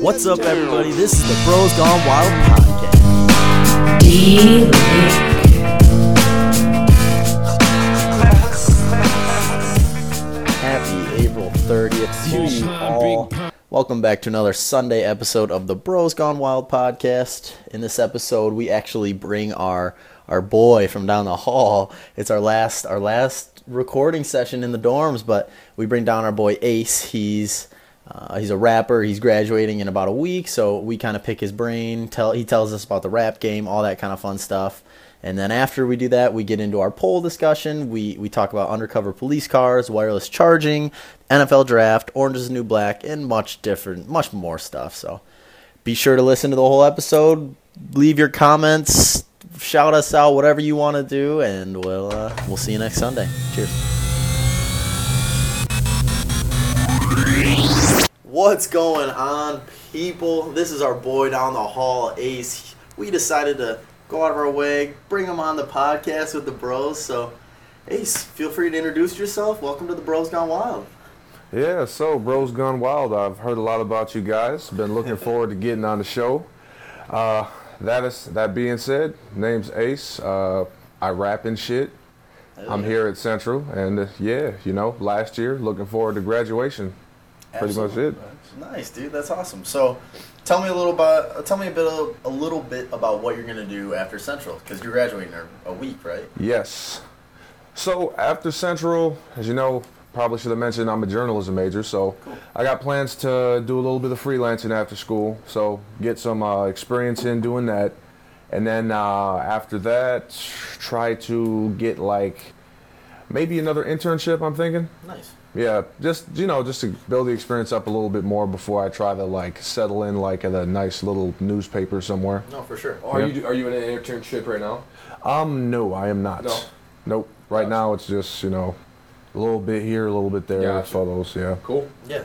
What's up, everybody? This is the Bros Gone Wild podcast. Happy April 30th to you all. Welcome back to another Sunday episode of the Bros Gone Wild podcast. In this episode, we actually bring our our boy from down the hall. It's our last our last recording session in the dorms, but we bring down our boy Ace. He's uh, he's a rapper. He's graduating in about a week, so we kind of pick his brain. Tell he tells us about the rap game, all that kind of fun stuff. And then after we do that, we get into our poll discussion. We we talk about undercover police cars, wireless charging, NFL draft, Orange is New Black, and much different, much more stuff. So be sure to listen to the whole episode. Leave your comments, shout us out, whatever you want to do, and we'll uh, we'll see you next Sunday. Cheers. What's going on, people? This is our boy down the hall, Ace. We decided to go out of our way, bring him on the podcast with the bros. So, Ace, feel free to introduce yourself. Welcome to the Bros Gone Wild. Yeah, so Bros Gone Wild. I've heard a lot about you guys. Been looking forward to getting on the show. Uh, that is that being said, name's Ace. Uh, I rap and shit. I'm here at Central, and uh, yeah, you know, last year, looking forward to graduation. Pretty much it. Nice, dude. That's awesome. So, tell me a little about tell me a bit of, a little bit about what you're gonna do after Central because you're graduating in a week, right? Yes. So after Central, as you know, probably should have mentioned I'm a journalism major, so Cool. I got plans to do a little bit of freelancing after school. So get some uh, experience in doing that, and then uh, after that, try to get like maybe another internship. I'm thinking. Nice. Yeah, just you know, just to build the experience up a little bit more before I try to like settle in like at a nice little newspaper somewhere. No, for sure. Oh, are Yeah. you are you in an internship right now? Um, no, I am not. No. Nope. Right Gotcha. now, it's just you know, a little bit here, a little bit there. Gotcha. Photos, yeah. Cool. Yeah.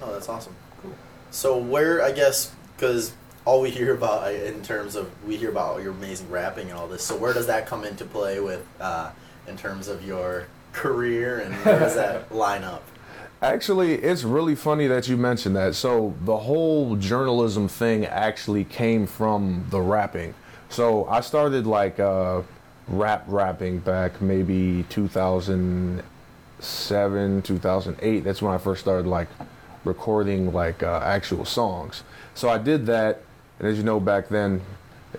No, that's awesome. Cool. So where I guess because all we hear about uh, in terms of we hear about your amazing rapping and all this. So where does that come into play with uh, in terms of your career and where does that line up? Actually, it's really funny that you mentioned that. So the whole journalism thing actually came from the rapping. So I started like uh, rap rapping back maybe 2007, 2008. That's when I first started like recording like uh, actual songs. So I did that, and as you know, back then,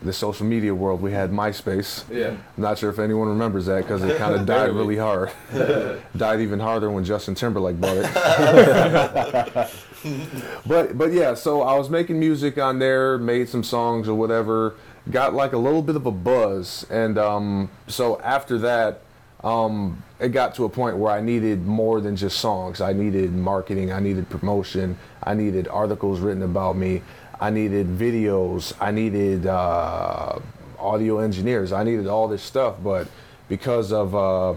the social media world, we had MySpace. Yeah. I'm not sure if anyone remembers that because it kind of died really hard. died even harder when Justin Timberlake bought it. but but yeah, so I was making music on there, made some songs or whatever, got like a little bit of a buzz, and um, so after that, um, it got to a point where I needed more than just songs. I needed marketing, I needed promotion, I needed articles written about me, I needed videos, I needed uh, audio engineers, I needed all this stuff, but because of uh,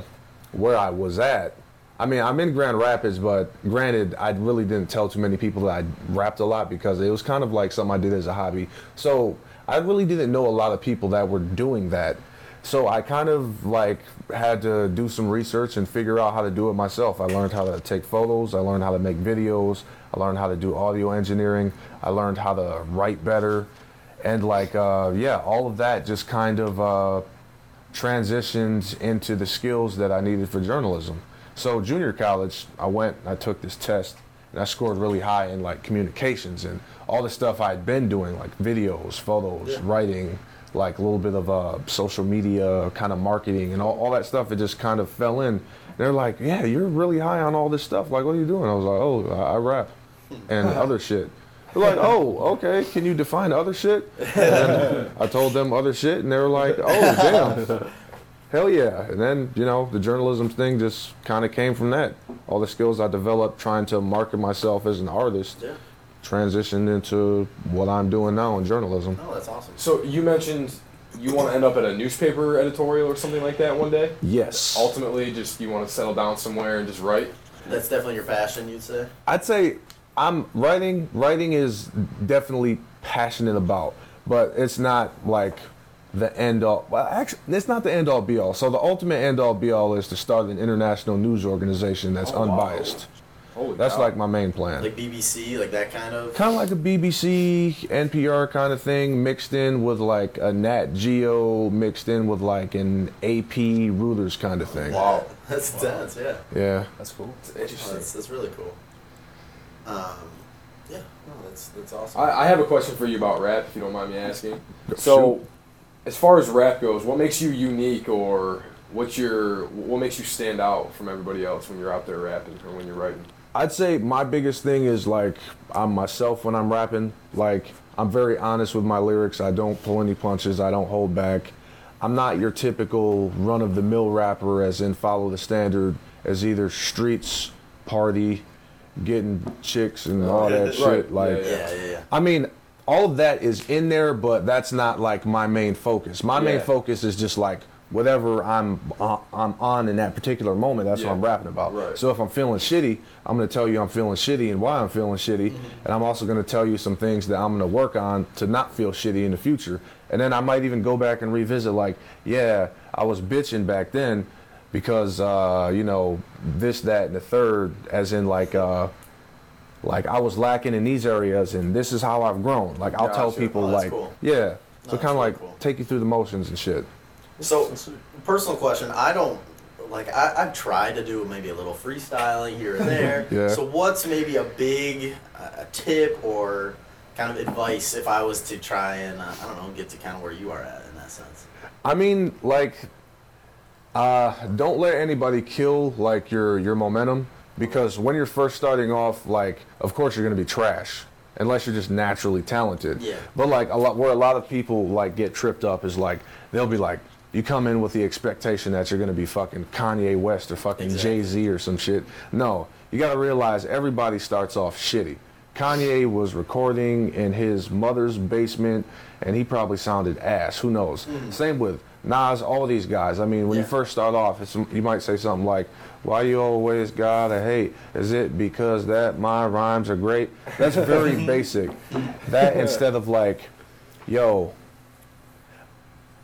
where I was at, I mean, I'm in Grand Rapids, but granted, I really didn't tell too many people that I rapped a lot because it was kind of like something I did as a hobby. So I really didn't know a lot of people that were doing that. So I kind of like had to do some research and figure out how to do it myself. I learned how to take photos. I learned how to make videos. I learned how to do audio engineering. I learned how to write better. And like, uh, yeah, all of that just kind of uh, transitioned into the skills that I needed for journalism. So junior college, I went, I took this test, and I scored really high in like communications and all the stuff I'd been doing, like videos, photos, Yeah. writing, like a little bit of uh, social media kind of marketing and all, all that stuff. It just kind of fell in. They're like, yeah, you're really high on all this stuff. Like, what are you doing? I was like, oh, I, I rap and other shit. They're like, oh, okay. Can you define other shit? And I told them other shit, and they were like, oh, damn. Hell yeah. And then, you know, the journalism thing just kind of came from that. All the skills I developed trying to market myself as an artist Yeah. transitioned into what I'm doing now in journalism. No, that's awesome. So you mentioned you want to end up at a newspaper editorial or something like that one day. Yes. Ultimately, just you want to settle down somewhere and just write. That's definitely your passion, you'd say. I'd say I'm writing. Writing is definitely passionate about, but it's not like the end all. Well, actually, it's not the end all be all. So the ultimate end all be all is to start an international news organization that's Oh, wow. unbiased. Holy That's cow. like my main plan. Like BBC, like that kind of. kind of like a BBC, NPR kind of thing, mixed in with like a Nat Geo, mixed in with like an AP Reuters kind of thing. Wow. That's intense, yeah. Yeah. That's cool. It's Oh, interesting. that's, that's really cool. Um, yeah, no, that's that's awesome. I, I have a question for you about rap, if you don't mind me asking. So, as far as rap goes, what makes you unique, or what's your what makes you stand out from everybody else when you're out there rapping or when you're writing? I'd say my biggest thing is like I'm myself when I'm rapping. Like I'm very honest with my lyrics. I don't pull any punches. I don't hold back. I'm not your typical run of the mill rapper, as in follow the standard, as either streets, party, getting chicks and all that Right. shit. Like, Yeah, yeah, yeah. I mean, all of that is in there, but that's not like my main focus. My main focus is just like whatever I'm uh, I'm on in that particular moment. That's what I'm rapping about. Right. So if I'm feeling shitty, I'm gonna tell you I'm feeling shitty and why I'm feeling shitty, Mm-hmm. and I'm also gonna tell you some things that I'm gonna work on to not feel shitty in the future. And then I might even go back and revisit like, yeah, I was bitching back then because uh, you know this, that, and the third, as in like. Uh, like I was lacking in these areas, and this is how I've grown. Like I'll tell people, Oh, like, cool. yeah. No, So kind of really like cool. take you through the motions and shit. So, personal question. I don't like. I, I've tried to do maybe a little freestyling here and there. Yeah. So, what's maybe a big uh, a tip or kind of advice if I was to try and uh, I don't know get to kind of where you are at in that sense? I mean, like, uh, don't let anybody kill like your your momentum because when you're first starting off, like, of course you're gonna be trash unless you're just naturally talented. Yeah. But like a lot, where a lot of people like get tripped up is like they'll be like. You come in with the expectation that you're gonna be fucking Kanye West or fucking Exactly. Jay Z or some shit. No, you gotta realize everybody starts off shitty. Kanye was recording in his mother's basement and he probably sounded ass. Who knows? Same with Nas, all these guys. I mean, when you first start off, it's, you might say something like, Why you always gotta hate? Is it because that my rhymes are great? That's very basic. That instead of like, Yo,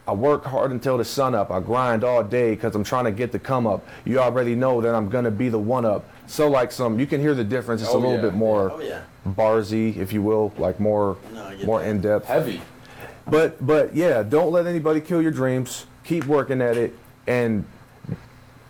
I work hard until the sun up. I grind all day because I'm trying to get the come up. You already know that I'm gonna be the one up. So like some, you can hear the difference. It's Oh, a little yeah. bit more Oh yeah. barsy, if you will, like more No, more that. in depth. Heavy. But but yeah, don't let anybody kill your dreams. Keep working at it and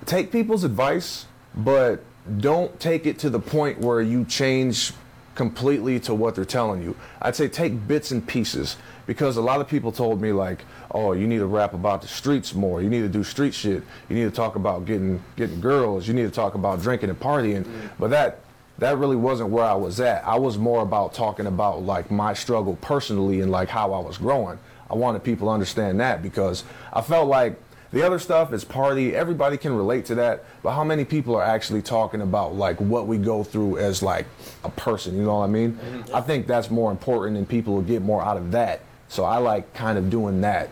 take people's advice, but don't take it to the point where you change completely to what they're telling you. I'd say take bits and pieces because a lot of people told me like, "Oh, you need to rap about the streets more. You need to do street shit. You need to talk about getting getting girls. You need to talk about drinking and partying." But that that really wasn't where I was at. I was more about talking about like my struggle personally and like how I was growing. I wanted people to understand that because I felt like the other stuff is party. Everybody can relate to that, but how many people are actually talking about like what we go through as like a person? You know what I mean? Mm-hmm. I think that's more important, and people will get more out of that. So I like kind of doing that.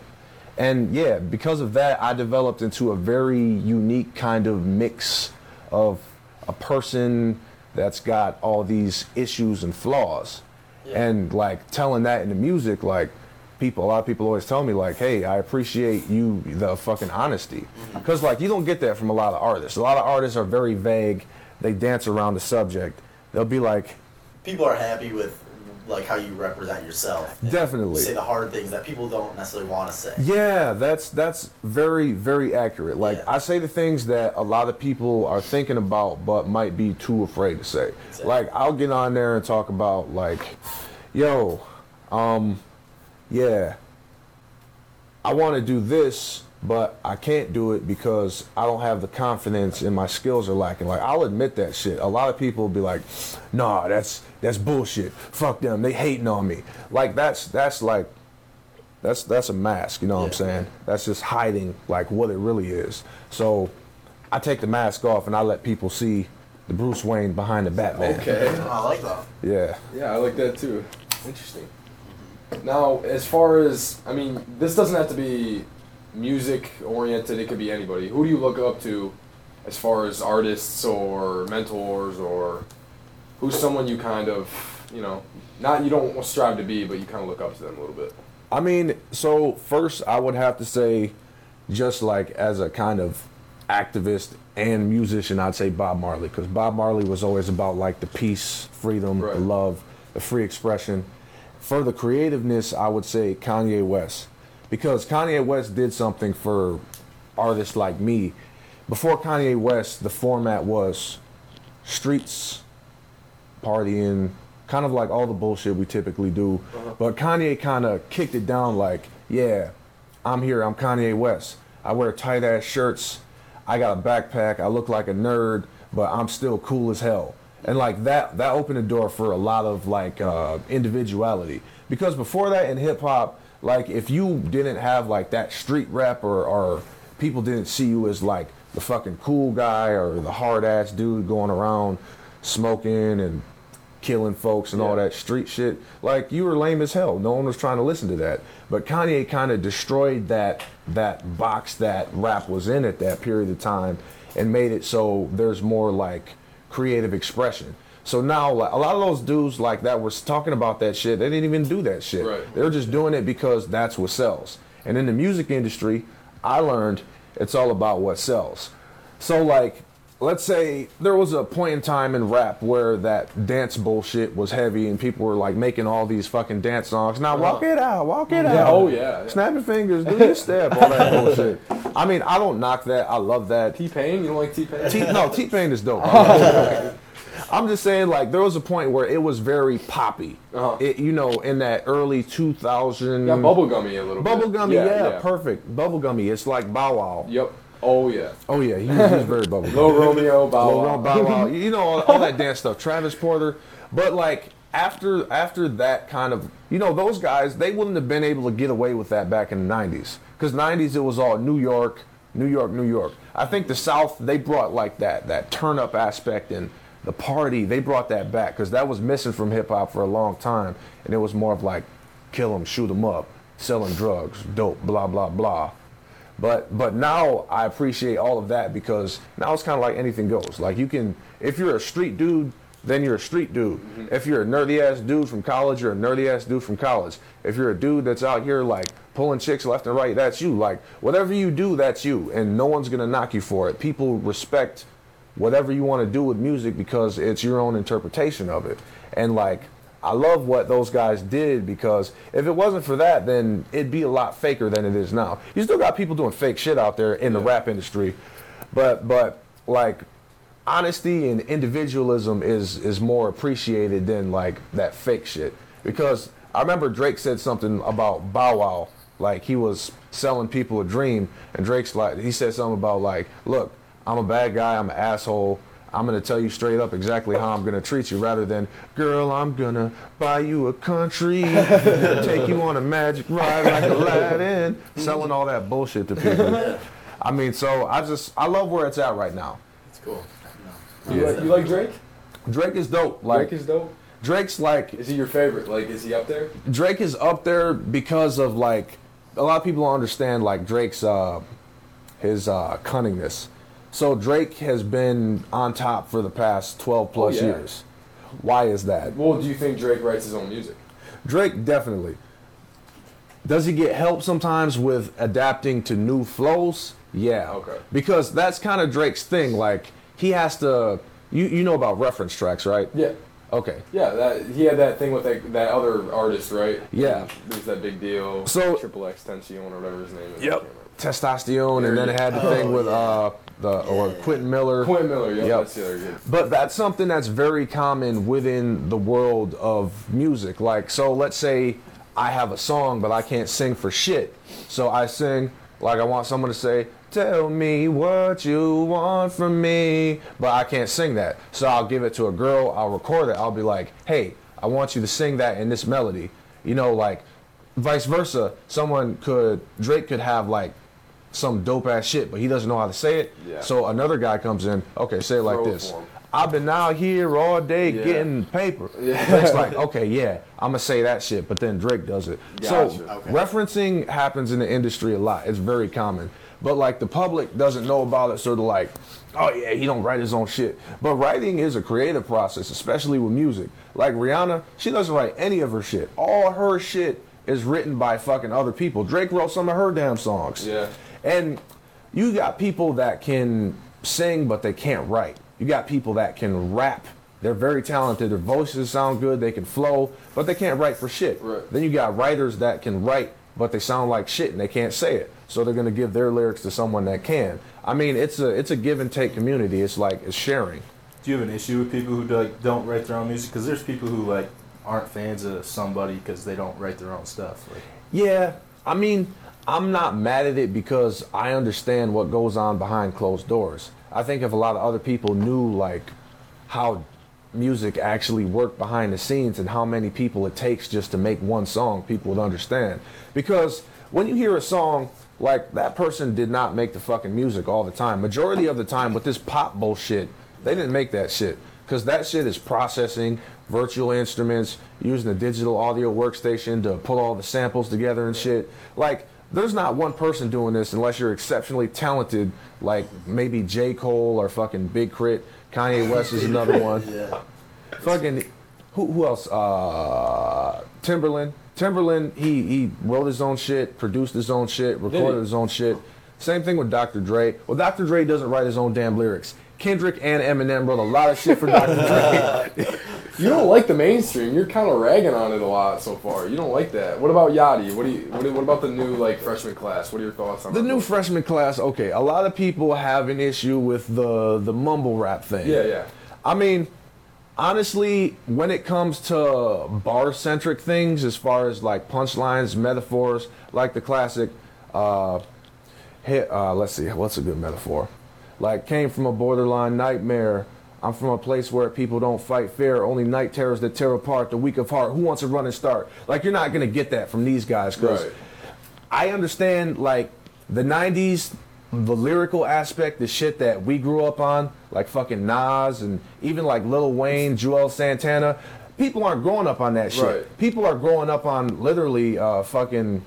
And yeah, because of that, I developed into a very unique kind of mix of a person that's got all these issues and flaws. Yeah. And like telling that in the music, like people, a lot of people always tell me, like, hey, I appreciate you, the fucking honesty. Mm-hmm. Because like you don't get that from a lot of artists. A lot of artists are very vague, they dance around the subject. They'll be like, People are happy with like how you represent yourself. Definitely. Say the hard things that people don't necessarily want to say. Yeah, that's that's very very accurate. Like Yeah. I say the things that a lot of people are thinking about but might be too afraid to say. Exactly. Like I'll get on there and talk about like, yo, um, yeah, I want to do this, but I can't do it because I don't have the confidence and my skills are lacking. Like I'll admit that shit. A lot of people will be like, "Nah, that's that's bullshit. Fuck them. They hating on me." Like that's that's like that's that's a mask, you know what I'm saying? That's just hiding like what it really is. So I take the mask off and I let people see the Bruce Wayne behind the Batman. Okay. I like that. Yeah. Yeah, I like that too. Interesting. Now, as far as I mean, this doesn't have to be music oriented. It could be anybody. Who do you look up to, as far as artists or mentors or who's someone you kind of, you know, not you don't strive to be, but you kind of look up to them a little bit. I mean, so first I would have to say, just like as a kind of activist and musician, I'd say Bob Marley, because Bob Marley was always about like the peace, freedom, Right. the love, the free expression. For the creativeness, I would say Kanye West, because Kanye West did something for artists like me. Before Kanye West, the format was streets, partying, kind of like all the bullshit we typically do. But Kanye kind of kicked it down like, yeah, I'm here, I'm Kanye West. I wear tight ass shirts, I got a backpack, I look like a nerd, but I'm still cool as hell. And like that, that opened the door for a lot of like uh, individuality. Because before that in hip hop, like if you didn't have like that street rap or, or people didn't see you as like the fucking cool guy or the hard ass dude going around smoking and killing folks and all that street shit. Like you were lame as hell. No one was trying to listen to that. But Kanye kind of destroyed that that box that rap was in at that period of time and made it so there's more like creative expression. So now like, a lot of those dudes like that were talking about that shit. They didn't even do that shit. Right. They were just doing it because that's what sells. And in the music industry, I learned it's all about what sells. So like let's say there was a point in time in rap where that dance bullshit was heavy and people were like making all these fucking dance songs. Now walk it out, walk it Yeah, out. oh, yeah, yeah. Snap your fingers, do your step, all that bullshit. I mean, I don't knock that. I love that. T Pain, you don't like T Pain? T- no, T Pain is dope. I'm just saying, like, there was a point where it was very poppy. Uh-huh. It, you know, in that early 2000. Got bubblegummy a little bit. Bubblegummy, yeah, perfect. Bubblegummy. It's like Bow Wow. Yep. Oh yeah. Oh yeah, he, he's very bubblegummy. Lil Romeo, Bow Wow. Bow Wow, you know all, all that dance stuff. Travis Porter, but like after after that kind of, you know, those guys they wouldn't have been able to get away with that back in the '90s because '90s it was all New York, New York, New York. I think the South they brought like that that turn up aspect and the party they brought that back because that was missing from hip hop for a long time and it was more of like kill them, shoot them up, selling drugs, dope, blah blah blah. But but now I appreciate all of that because now it's kind of like anything goes. Like you can, if you're a street dude, then you're a street dude. Mm-hmm. If you're a nerdy ass dude from college, you're a nerdy ass dude from college. If you're a dude that's out here like pulling chicks left and right, that's you. Like whatever you do, that's you, and no one's gonna knock you for it. People respect whatever you want to do with music because it's your own interpretation of it. And like I love what those guys did because if it wasn't for that, then it'd be a lot faker than it is now. You still got people doing fake shit out there in the rap industry, but but like honesty and individualism is is more appreciated than like that fake shit. Because I remember Drake said something about Bow Wow, like he was selling people a dream, and Drake's like he said something about like, look, I'm a bad guy, I'm an asshole. I'm gonna tell you straight up exactly how I'm gonna treat you, rather than, girl, I'm gonna buy you a country, take you on a magic ride like Aladdin, selling all that bullshit to people. I mean, so I just I love where it's at right now. It's cool. You, like, you like Drake? Drake is dope. Like Drake is dope. Drake's like Is he your favorite? Like, is he up there? Drake is up there because of like a lot of people don't understand like Drake's uh his uh cunningness. So Drake has been on top for the past 12 plus Oh, yeah. years. Why is that? Well, do you think Drake writes his own music? Drake definitely. Does he get help sometimes with adapting to new flows? Yeah. Okay. Because that's kind of Drake's thing. Like he has to. You you know about reference tracks, right? Yeah. Okay. Yeah, that he had that thing with that, that other artist, right? Yeah. There's that big deal. So- Triple X Tension or whatever his name is. Yep. Testosterone, and then it had the thing with uh the or Quentin Miller. Quentin Miller. Yep, Yep. that's the other good. But that's something that's very common within the world of music. Like, so let's say I have a song, but I can't sing for shit. So I sing, like, I want someone to say, Tell me what you want from me. But I can't sing that. So I'll give it to a girl, I'll record it, I'll be like, Hey, I want you to sing that in this melody. You know, like, vice versa. Someone could, Drake could have, like, some dope ass shit, but he doesn't know how to say it. Yeah. So another guy comes in, okay, say it like Throw this. I've been out here all day Yeah. getting paper. Yeah. Drake's like, okay, yeah, I'm gonna say that shit, but then Drake does it. So Okay. referencing happens in the industry a lot. It's very common. But like the public doesn't know about it, so they're like, oh yeah, he don't write his own shit. But writing is a creative process, especially with music. Like Rihanna, she doesn't write any of her shit. All her shit is written by fucking other people. Drake wrote some of her damn songs. Yeah. And you got people that can sing but they can't write. You got people that can rap. They're very talented. Their voices sound good. They can flow, but they can't write for shit. Right. Then you got writers that can write, but they sound like shit and they can't say it. So they're gonna give their lyrics to someone that can. I mean, it's a it's a give and take community. It's like it's sharing. Do you have an issue with people who like don't write their own music? Because there's people who like aren't fans of somebody because they don't write their own stuff. Like, Yeah, I mean, I'm not mad at it because I understand what goes on behind closed doors. I think if a lot of other people knew like how music actually worked behind the scenes and how many people it takes just to make one song, people would understand. Because when you hear a song, like that person did not make the fucking music all the time. Majority of the time with this pop bullshit, they didn't make that shit. Cause that shit is processing virtual instruments, using a digital audio workstation to pull all the samples together and shit. Like, there's not one person doing this unless you're exceptionally talented, like maybe J. Cole or fucking Big Crit. Kanye West is another one. Yeah. Fucking who who else? Uh Timbaland. Timbaland, he he wrote his own shit, produced his own shit, recorded his own shit. Same thing with Dr. Dre. Well, Dr. Dre doesn't write his own damn lyrics. Kendrick and Eminem wrote a lot of shit for Dr. Dre. You don't like the mainstream. You're kind of ragging on it a lot so far. You don't like that. What about Yachty? What do you? What, do- what about the new like freshman class? What are your thoughts on The new freshman class, okay, a lot of people have an issue with the the mumble rap thing. Yeah, yeah. I mean, honestly, when it comes to bar centric things, as far as like punchlines, metaphors, like the classic, uh, hit, uh, let's see, what's a good metaphor? Like, came from a borderline nightmare. I'm from a place where people don't fight fair, only night terrors that tear apart the weak of heart. Who wants to run and start? Like, you're not gonna get that from these guys, because Right. I understand like the '90s, the lyrical aspect, the shit that we grew up on, like fucking Nas and even like Lil Wayne, Juelz Santana. People aren't growing up on that shit. Right. People are growing up on literally uh, fucking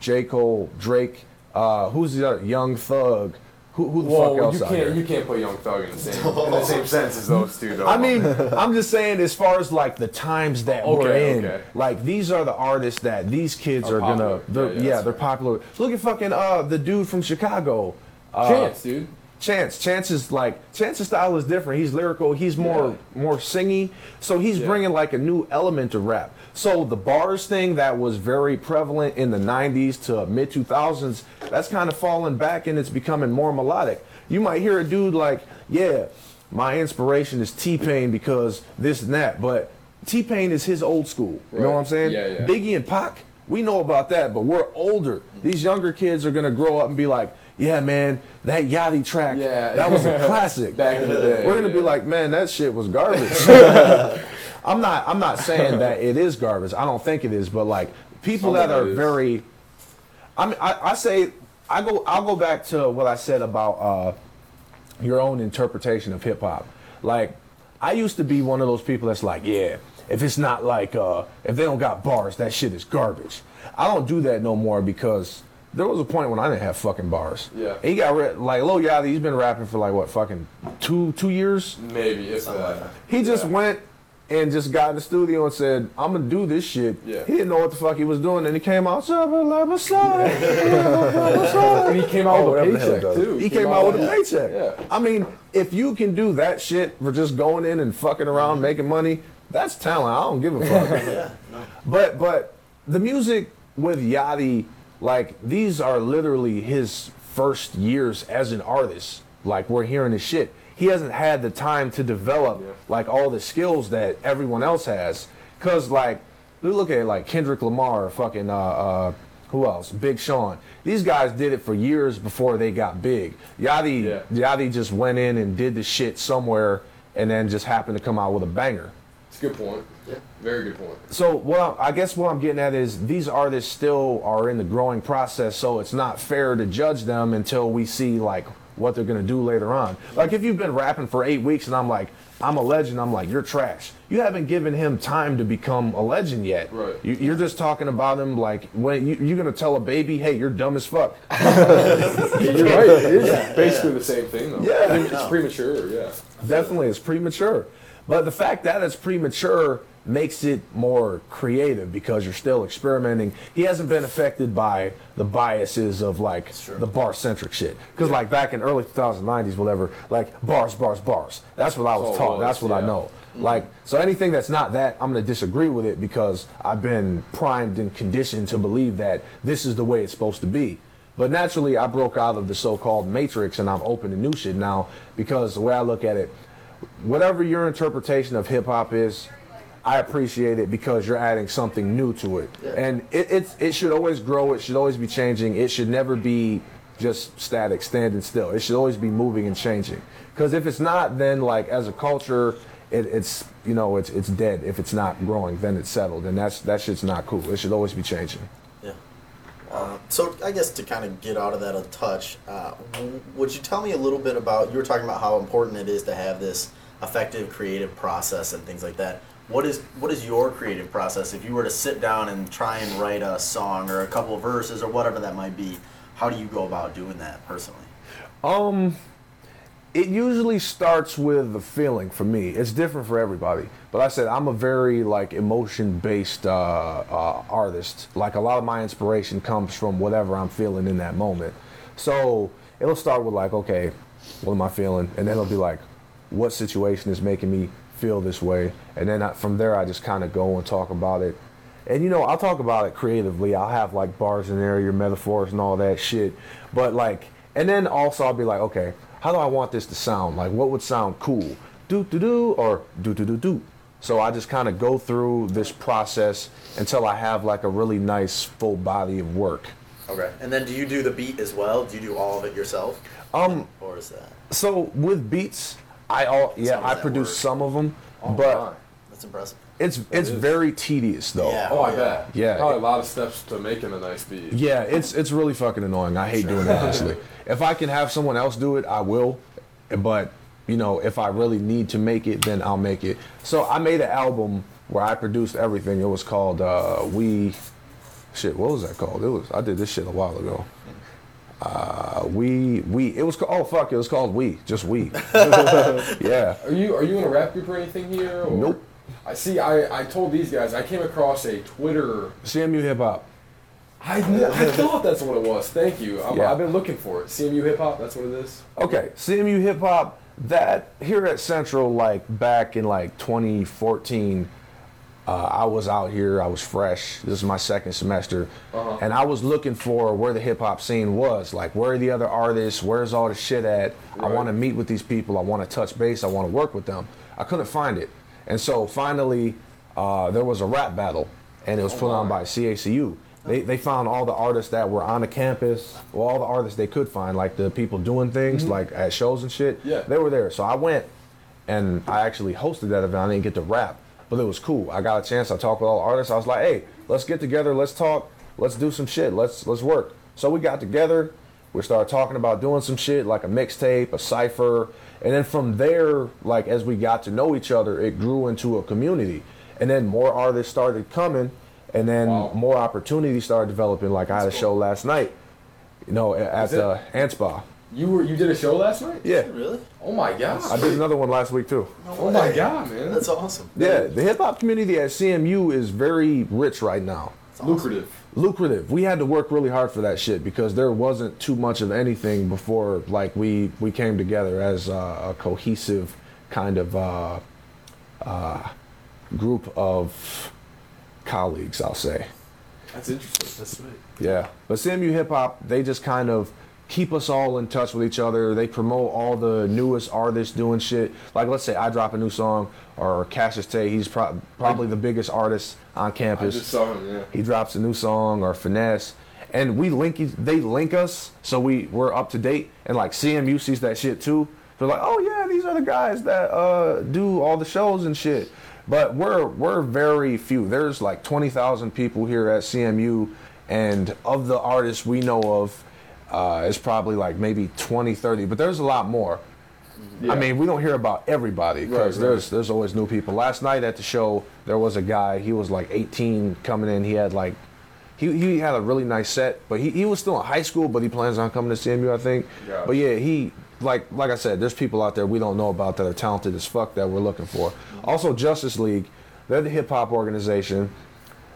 J. Cole, Drake. Uh, who's the other? Young Thug. Who, who the fuck Whoa, else you out can't here? you can't put Young Thug in the same in the same sense as those two. Though. I mean, I'm just saying, as far as like the times that we're in, okay. like these are the artists that these kids Are are, gonna, they're, Yeah, yeah, yeah, that's they're fair. popular. Look at fucking uh the dude from Chicago, uh, Chance, dude. Chance. Chance is like Chance's style is different. He's lyrical. He's more more singy. So he's Yeah. bringing like a new element to rap. So the bars thing that was very prevalent in the '90s to mid 2000s, that's kind of fallen back and it's becoming more melodic. You might hear a dude like, "Yeah, my inspiration is T Pain because this and that," but T Pain is his old school. You know what I'm saying? Yeah, yeah. Biggie and Pac, we know about that, but we're older. Mm-hmm. These younger kids are gonna grow up and be like, "Yeah, man, that Yachty track, Yeah. that was a classic." Back in the day, we're gonna be like, "Man, that shit was garbage." I'm not. I'm not saying that it is garbage. I don't think it is, but like people that are very, I mean, I, I say, I go. I'll go back to what I said about uh, your own interpretation of hip hop. Like, I used to be one of those people that's like, yeah, if it's not like, uh, if they don't got bars, that shit is garbage. I don't do that no more because there was a point when I didn't have fucking bars. Yeah. He got ri- like Lil Yachty. He's been rapping for like what fucking two two years. Maybe if that. He just Yeah. went and just got in the studio and said, "I'm gonna do this shit." Yeah. He didn't know what the fuck he was doing, and he came out. "Shabba-labba-sa." And he came out Oh, with a whatever the hell he paycheck too. He came out with a paycheck. Yeah. I mean, if you can do that shit for just going in and fucking around mm-hmm. making money, that's talent. I don't give a fuck. Yeah. But but the music with Yachty, like these are literally his first years as an artist. Like we're hearing his shit. He hasn't had the time to develop Yeah. like all the skills that everyone else has. Cause like you look at like Kendrick Lamar, fucking uh, uh who else? Big Sean. These guys did it for years before they got big. Yadi Yeah. Yachty just went in and did the shit somewhere and then just happened to come out with a banger. It's a good point. Very good point. So what I, I guess what I'm getting at is these artists still are in the growing process, so it's not fair to judge them until we see like what they're gonna do later on. Like if you've been rapping for eight weeks and I'm like, I'm a legend, I'm like, you're trash. You haven't given him time to become a legend yet. Right. You, you're just talking about him like when you, you're gonna tell a baby, hey, you're dumb as fuck. You're right. It is basically the same thing though. Yeah. It's premature. Yeah. Definitely, it's premature. But the fact that it's premature makes it more creative because you're still experimenting. He hasn't been affected by the biases of like the bar centric shit. Because like back in early 2090s, whatever, like bars, bars, bars. That's what I was oh, it taught. was, That's what I yeah. know. Like so, anything that's not that, I'm gonna disagree with it because I've been primed and conditioned to believe that this is the way it's supposed to be. But naturally, I broke out of the so-called matrix and I'm open to new shit now because the way I look at it, whatever your interpretation of hip hop is, I appreciate it because you're adding something new to it, Yeah. and it, it's it should always grow. It should always be changing. It should never be just static, standing still. It should always be moving and changing. Because if it's not, then like as a culture, it, it's you know it's it's dead. If it's not growing, then it's settled, and that's that shit's not cool. It should always be changing. Yeah. Uh, so I guess to kind of get out of that a touch, uh, w- would you tell me a little bit about? You were talking about how important it is to have this effective creative process and things like that. What is what is your creative process? If you were to sit down and try and write a song or a couple of verses or whatever that might be, how do you go about doing that personally? Um, it usually starts with the feeling for me. It's different for everybody. But I said I'm a very like emotion based uh, uh, artist. Like a lot of my inspiration comes from whatever I'm feeling in that moment. So it'll start with like, okay, what am I feeling? And then it'll be like, what situation is making me feel this way? And then I, from there, I just kind of go and talk about it. And you know, I'll talk about it creatively. I'll have like bars in there, your metaphors and all that shit. But like, and then also I'll be like, okay, how do I want this to sound? Like, what would sound cool? Do do do or do do do do. So I just kind of go through this process until I have like a really nice full body of work. Okay. And then do you do the beat as well? Do you do all of it yourself? Um, Or is that so with beats, I all yeah, I produce work? some of them, Oh, but my. that's impressive? it's it's is. very tedious though. Yeah. Oh, I Yeah. bet. Yeah. Probably a lot of steps to making a nice beat. Yeah, it's it's really fucking annoying. I hate doing it honestly. If I can have someone else do it, I will. But you know, if I really need to make it, then I'll make it. So I made an album where I produced everything. It was called uh, We. Shit, what was that called? It was I did this shit a while ago. Uh, we we it was ca- oh fuck it was called we just we yeah Are you are you in a rap group or anything here? Or? Nope. I see. I, I told these guys I came across a Twitter. CMU hip hop I, I thought that's what it was. Thank you. I'm, Yeah. I've been looking for it. CMU hip hop. That's what it is. Okay, CMU hip hop. That here at Central, like back in like 2014, uh, I was out here. I was fresh. This is my second semester, Uh-huh. and I was looking for where the hip hop scene was. Like, where are the other artists? Where's all the shit at? I want to meet with these people. I want to touch base. I want to work with them. I couldn't find it, and so finally, uh, there was a rap battle, and it was put on by CACU. They, they found all the artists that were on the campus, well, all the artists they could find, like the people doing things, like at shows and shit. Yeah. They were there. So I went and I actually hosted that event. I didn't get to rap, but it was cool. I got a chance. I talked with all the artists. I was like, hey, let's get together. Let's talk. Let's do some shit. Let's let's work. So we got together. We started talking about doing some shit like a mixtape, a cipher, and then from there, like as we got to know each other, it grew into a community. And then more artists started coming, and then Wow. more opportunities started developing. Like I had a show last night, you know, at the uh, Anspa. You were you did a show last night? Yeah, Really? Oh my god. I did another one last week too. No Oh my god, man. That's awesome. Yeah, the hip hop community at CMU is very rich right now. That's awesome. lucrative. Lucrative. We had to work really hard for that shit because there wasn't too much of anything before like we we came together as uh, a cohesive kind of uh, uh, group of colleagues, I'll say. That's interesting. That's sweet. Yeah, but CMU hip hop, they just kind of keep us all in touch with each other. They promote all the newest artists doing shit. Like, let's say I drop a new song, or Cassius Tay, he's pro- probably the biggest artist on I campus. just saw him. Yeah. he drops a new song, or Finesse, and we link. They link us, so we we're up to date. And like CMU sees that shit too. They're like, oh yeah, these are the guys that uh, do all the shows and shit. But we're we're very few. There's like twenty thousand people here at CMU, and of the artists we know of, uh, it's probably like maybe 20, 30. But there's a lot more. Yeah. I mean, we don't hear about everybody because Right, right. there's there's always new people. Last night at the show, there was a guy. He was like 18 coming in. He had like he, he had a really nice set, but he, he was still in high school. But he plans on coming to CMU, I think. Gotcha. But yeah, he like like I said, there's people out there we don't know about that are talented as fuck that we're looking for. Also, Justice League. they're the hip hop organization.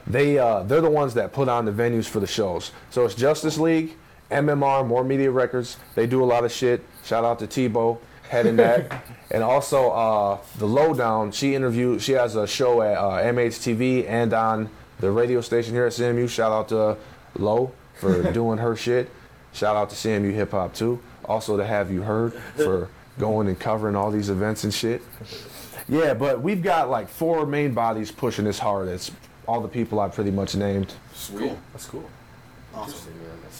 They uh, they're the ones that put on the venues for the shows. So it's Justice League, MMR, More Media Records. They do a lot of shit. Shout out to Tebow heading that, and also uh, the Lowdown. She interviewed. She has a show at uh, MHTV and on the radio station here at CMU. Shout out to Low for doing her shit. Shout out to CMU Hip Hop too. Also to have you heard for going and covering all these events and shit. Yeah, but we've got like four main bodies pushing this hard. It's all the people I pretty much named. Sweet. That's cool. Awesome.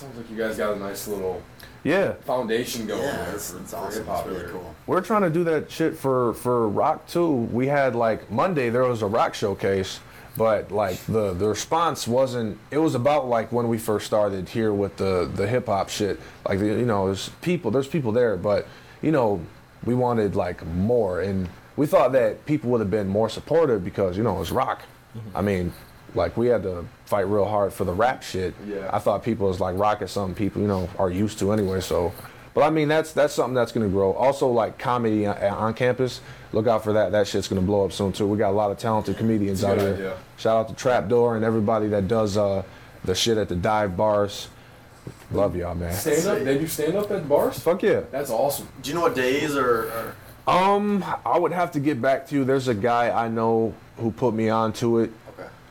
Interesting, man. That sounds like you guys got a nice little Yeah, foundation going Yeah, there it's, for, it's for awesome. hip-hop It's really here. cool. we're trying to do that shit for for rock too. We had like Monday there was a rock showcase, but like the the response wasn't. It was about like when we first started here with the the hip hop shit. Like the, you know, there's people there's people there, but you know we wanted like more, and we thought that people would have been more supportive because you know it's rock. Mm-hmm. I mean. Like we had to fight real hard for the rap shit. Yeah. I thought people was like rock is something people you know are used to anyway. So, but I mean that's that's something that's gonna grow. Also like comedy on, on campus. Look out for that. That shit's gonna blow up soon too. We got a lot of talented comedians out good here. Shout out to Trapdoor and everybody that does uh, the shit at the dive bars. Love y'all, man. Stand up? They do stand up at bars? Fuck yeah. That's awesome. Do you know what days or? or Um, I would have to get back to you. There's a guy I know who put me onto it.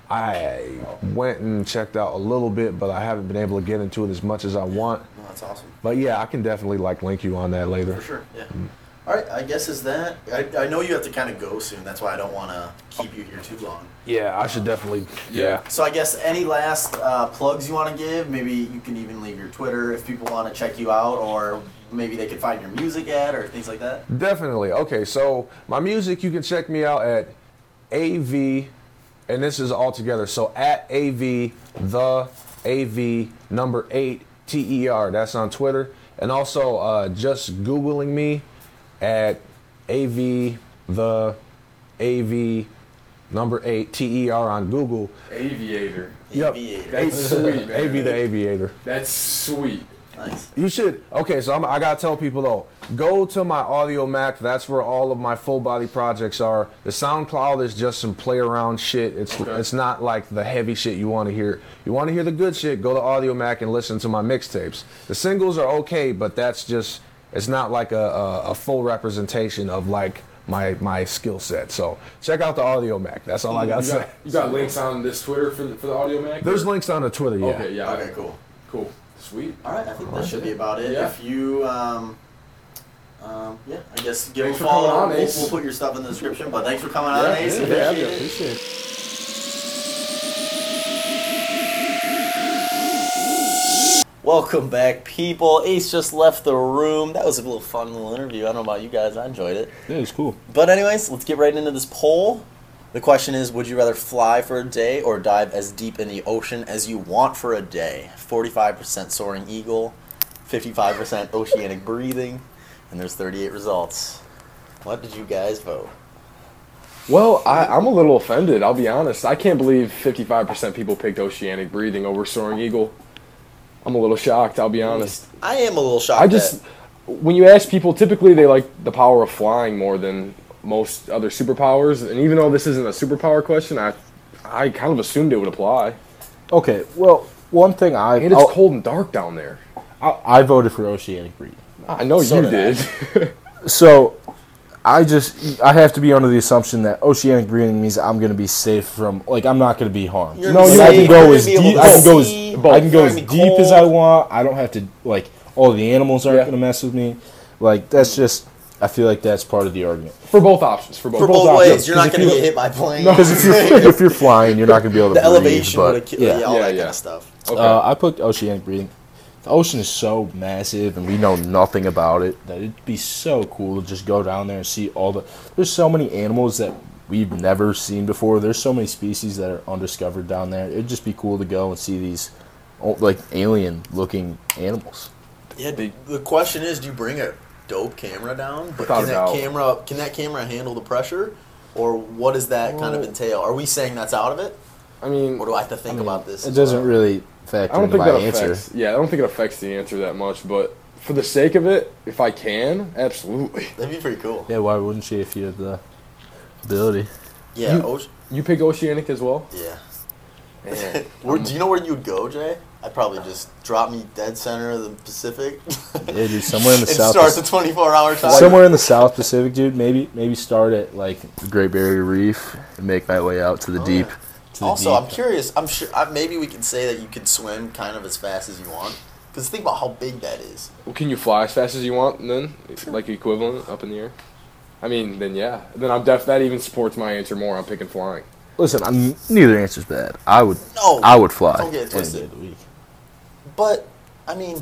I went and checked out a little bit, but I haven't been able to get into it as much as I want. No, that's awesome. But yeah, I can definitely like link you on that later. For sure. Yeah. All right. I guess is that. I, I know you have to kind of go soon. That's why I don't want to keep you here too long. Yeah, I should definitely. Yeah. So I guess any last uh, plugs you want to give? Maybe you can even leave your Twitter if people want to check you out, or maybe they could find your music at, or things like that. Definitely. Okay, so my music, you can check me out at AV, and this is all together. So at AV, the AV number eight TER. That's on Twitter. And also uh, just Googling me at AV, the AV number eight TER on Google. Aviator. Yep. Aviator. That's sweet, man. AV the Aviator. That's sweet. Nice. You should. Okay, so I'm, I gotta tell people though. Go to my Audiomack. That's where all of my full body projects are. The SoundCloud is just some play around shit. It's Okay. it's not like the heavy shit you want to hear. You want to hear the good shit? Go to Audiomack and listen to my mixtapes. The singles are okay, but that's just it's not like a, a, a full representation of like my my skill set. So check out the Audiomack. That's all I gotta You say. got, you got links on this Twitter for the, for the Audiomack? There's or- links on the Twitter. Yeah. Okay, yeah. Okay. Cool. Cool. Sweet. All right. I think that should be about it. Yeah. If you. Um, um, yeah, I guess give Thanks a follow. on, we'll, we'll put your stuff in the description. But thanks for coming on, Yeah, Ace. yeah, Yeah, Appreciate it. appreciate it. Welcome back, people. Ace just left the room. That was a little fun little interview. I don't know about you guys. I enjoyed it. Yeah, it was cool. But anyways, let's get right into this poll. The question is, would you rather fly for a day or dive as deep in the ocean as you want for a day? 45% soaring eagle, 55% oceanic breathing, and there's 38 results. What did you guys vote? Well, I, I'm a little offended. I'll be honest. I can't believe 55% people picked oceanic breathing over soaring eagle. I'm a little shocked. I'll be honest. I am a little shocked. I just, when you ask people, typically they like the power of flying more than most other superpowers. And even though this isn't a superpower question, I, I kind of assumed it would apply. Okay, well, one thing I And it's I'll- cold and dark down there. I, I voted for oceanic breathing. I know So you did did. So, I just I have to be under the assumption that oceanic breathing means I'm going to be safe from like I'm not going to be harmed. You're no, gonna be I can you're go as deep. I can go as I can go as gonna be deep as I want. I don't have to like all the animals aren't Yeah. going to mess with me. Like that's just I feel like that's part of the argument. for both options. For both, for both options. ways, you're not going to get hit by planes. Because if you're if you're flying, you're not going to be able to the breathe. elevation but, would yeah. yeah, all Yeah, that yeah. kind of stuff. Okay. Uh, I put oceanic breathing. The ocean is so massive, and we know nothing about it. That it'd be so cool to just go down there and see all the. There's so many animals that we've never seen before. There's so many species that are undiscovered down there. It'd just be cool to go and see these, oh, like alien-looking animals. Yeah, the, the question is, do you bring a dope camera down? But Without can that doubt. camera can that camera handle the pressure, or what does that kind of entail? Are we saying that's out of it, I mean, what do I have to think about this? It as doesn't well? really factor I don't into think my that answer. affects. Yeah, I don't think it affects the answer that much. But for the sake of it, if I can, absolutely. That'd be pretty cool. Yeah, why wouldn't you if you had the ability? Yeah, You- ocean, You picked Oceanic as well. Yeah. Man. Where, do you know where you'd go, Jay? I'd probably just drop me dead center of the Pacific. Yeah, dude, somewhere in the and South. start the 24 hour time. somewhere in the South Pacific, dude. Maybe maybe start at like the Great Barrier Reef and make my way out to the Oh, deep. yeah. To the Also, I'm curious. I'm sure I, maybe we can say that you can swim kind of as fast as you want. Because think about how big that is. Well, can you fly as fast as you want then? Like equivalent up in the air? I mean, then yeah. Then I'm def that even supports my answer more. I'm picking flying. Listen, I'm, neither answer's bad. I would No, I would fly. don't get it twisted. Of the week. But I mean,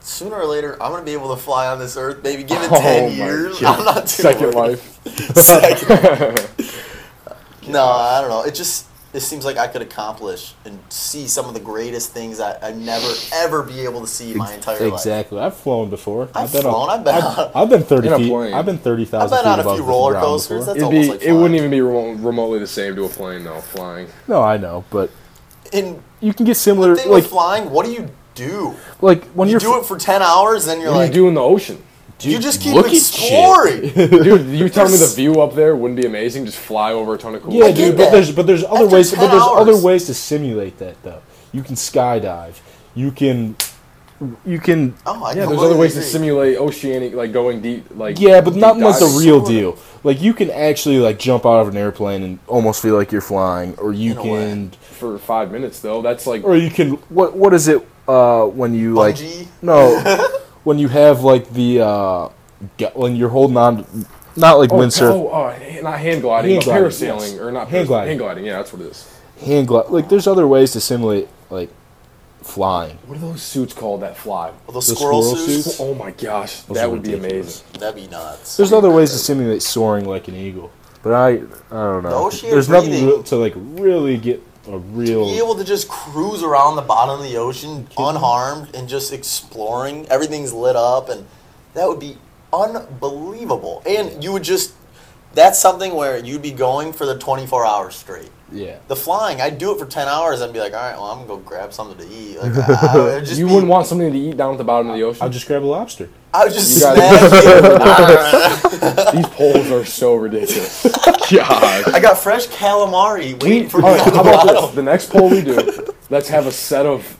sooner or later, I'm gonna be able to fly on this earth. Maybe give it Oh ten years. God. I'm not too Second worried. life. Second. no, I don't know. It just it seems like I could accomplish and see some of the greatest things I I never ever be able to see my entire life. Exactly. I've flown before. I've been flown, I've been on- I've, I've been thirty In a feet. plane. I've been thirty I've been feet on a above few the roller ground coasters. before. That's It'd almost be. like it wouldn't even be remotely the same to a plane though. Flying. No, I know, but And you can get similar thing like with flying, what do you do? like when You you're do it for ten hours, then you're What do like, you do in the ocean? you just keep look at exploring. Dude, you telling me the view up there wouldn't be amazing? Just fly over a ton of cool. Yeah, dude, but that. there's but there's other After ways 10 but there's other ways to simulate that though. You can skydive. You can you can Oh, I Yeah, there's other ways to simulate oceanic, like going deep, like Yeah, but deep not like the real Sorta. deal. Like you can actually like jump out of an airplane and almost feel like you're flying or you In can for five minutes though. That's like or you can what what is it uh when you like no when you have like the uh when you're holding on to, not like oh, windsurf oh, oh, not hand gliding, Hand but gliding, parasailing yes. or not Hand paras- gliding. Hand gliding, yeah, that's what it is. hand glide like there's other ways to simulate like flying. What are those suits called that fly? Well, the, The squirrel, squirrel suits. suits? Oh my gosh, Those that are would be amazing. That'd be nuts. There's other ways to simulate soaring like an eagle, but I I don't know. The There's nothing breathing- real- to like really get a real. be able to just cruise around the bottom of the ocean unharmed and just exploring. Everything's lit up, and that would be unbelievable. And you would just. That's something where you'd be going for the 24 hours straight. Yeah. The flying, I'd do it for 10 hours and be like, all right, well, I'm going to go grab something to eat. Like, I, I just You be- wouldn't want something to eat down at the bottom of the ocean. I'll just grab a lobster. I would just You gotta- smash it. These poles are so ridiculous. God. I got fresh calamari waiting for me All right, on the how about this? The next poll we do, let's have a set of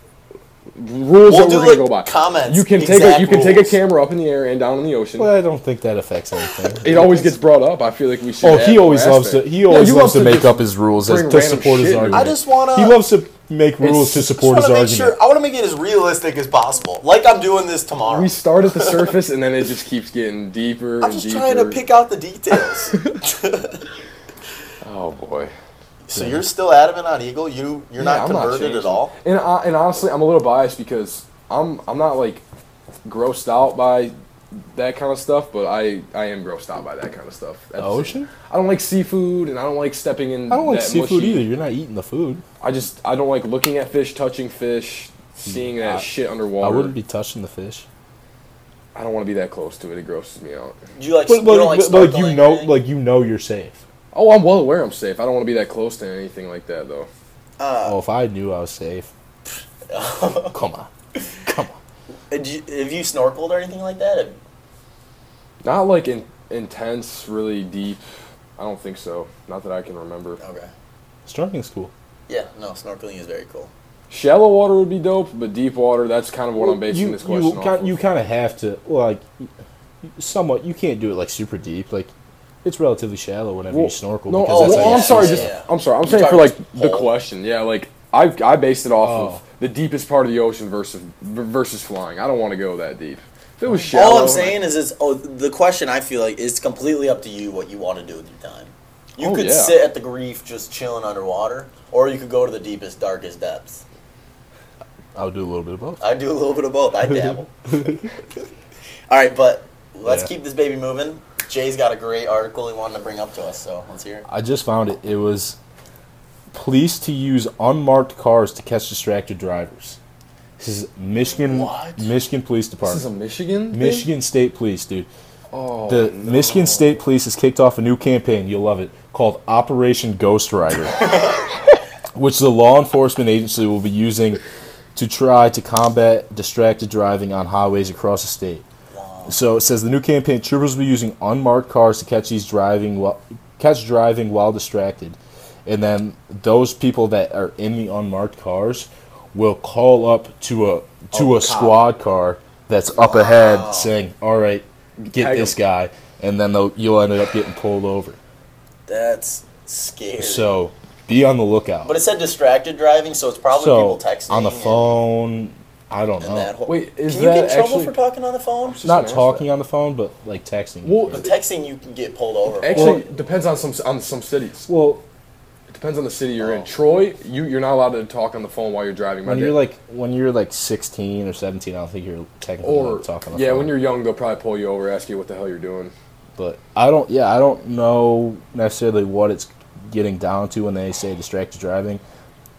rules We'll that we're gonna go by. comments, You can take a, exact you can take a camera up in the air and down in the ocean. Well, I don't think that affects anything. It always gets brought up. I feel like we should. Oh, he always loves to. He always you loves love to make up his rules as, to support his shit into argument. I just want to. he loves to make rules to support just his want to make argument. sure. I want to make it as realistic as possible, like I'm doing this tomorrow. We start at the surface and then it just keeps getting deeper I'm and just deeper. trying to pick out the details. Oh boy. So you're still adamant on Eagle? You you're Yeah, not I'm converted changing. at all? And uh, and honestly, I'm a little biased because I'm I'm not like grossed out by that kind of stuff, but I I am grossed out by that kind of stuff. The ocean? I don't like seafood, and I don't like stepping in. I don't like that seafood mushy- either. You're not eating the food. I just I don't like looking at fish, touching fish, seeing that I- shit underwater. I wouldn't be touching the fish. I don't want to be that close to it. It grosses me out. Do you like? But, you don't like but, like you know, like you know, you're safe. Oh, I'm well aware I'm safe. I don't want to be that close to anything like that though. Uh, Oh, if I knew I was safe, come on, come on. do you, have you snorkeled or anything like that? Not like in, intense, really deep. I don't think so. Not that I can remember. Okay. Snorkeling's cool. Yeah, no, snorkeling is very cool. Shallow water would be dope, but deep water, that's kind of what I'm basing you, this question you, off. kind, of. you kind of have to like somewhat. You can't do it like super deep. Like it's relatively shallow whenever Well, you snorkel. No, because oh, that's well, how I'm sorry. Just Yeah. I'm sorry. I'm You're saying for like the pole. question. Yeah, like I I based it off Oh. of the deepest part of the ocean versus versus flying. I don't want to go that deep. If it was shallow, All I'm saying is, is oh, the question I feel like is completely up to you what you want to do with your time. You Oh, could yeah. sit at the reef just chilling underwater, or you could go to the deepest, darkest depths. I'll do a little bit of both. I do a little bit of both. I dabble. All right, but let's Yeah. keep this baby moving. Jay's got a great article he wanted to bring up to us, so let's hear it. I just found it. It was police to use unmarked cars to catch distracted drivers. This is Michigan What? Michigan Police Department. this is a Michigan. thing? Michigan State Police, dude. Oh, The no. Michigan State Police has kicked off a new campaign. You'll love it. Called Operation Ghost Rider, which the law enforcement agency will be using to try to combat distracted driving on highways across the state. So it says the new campaign troopers will be using unmarked cars to catch these driving while catch driving while distracted. and then those people that are in the unmarked cars will call up to a to Oh, a cop. squad car that's up Wow. ahead saying, "All right, get Tag this guy," and then they'll, you'll end up getting pulled over. That's scary. So be on the lookout. but it said distracted driving, so it's probably so people texting on the phone, I don't And know. that whole, Wait, is that can you get in trouble actually- for talking on the phone? Not gonna talking on the phone, but like texting. Well, But texting, you can get pulled over. Actually, Well- depends on some on some cities. well, It depends on the city you're Oh. in. Troy, you you're not allowed to talk on the phone while you're driving. My when dad- you're like when you're like 16 or 17, I don't think you're technically or allowed to talk on the yeah, phone. when you're young, they'll probably pull you over, ask you what the hell you're doing. But I don't. Yeah, I don't know necessarily what it's getting down to when they say distracted driving.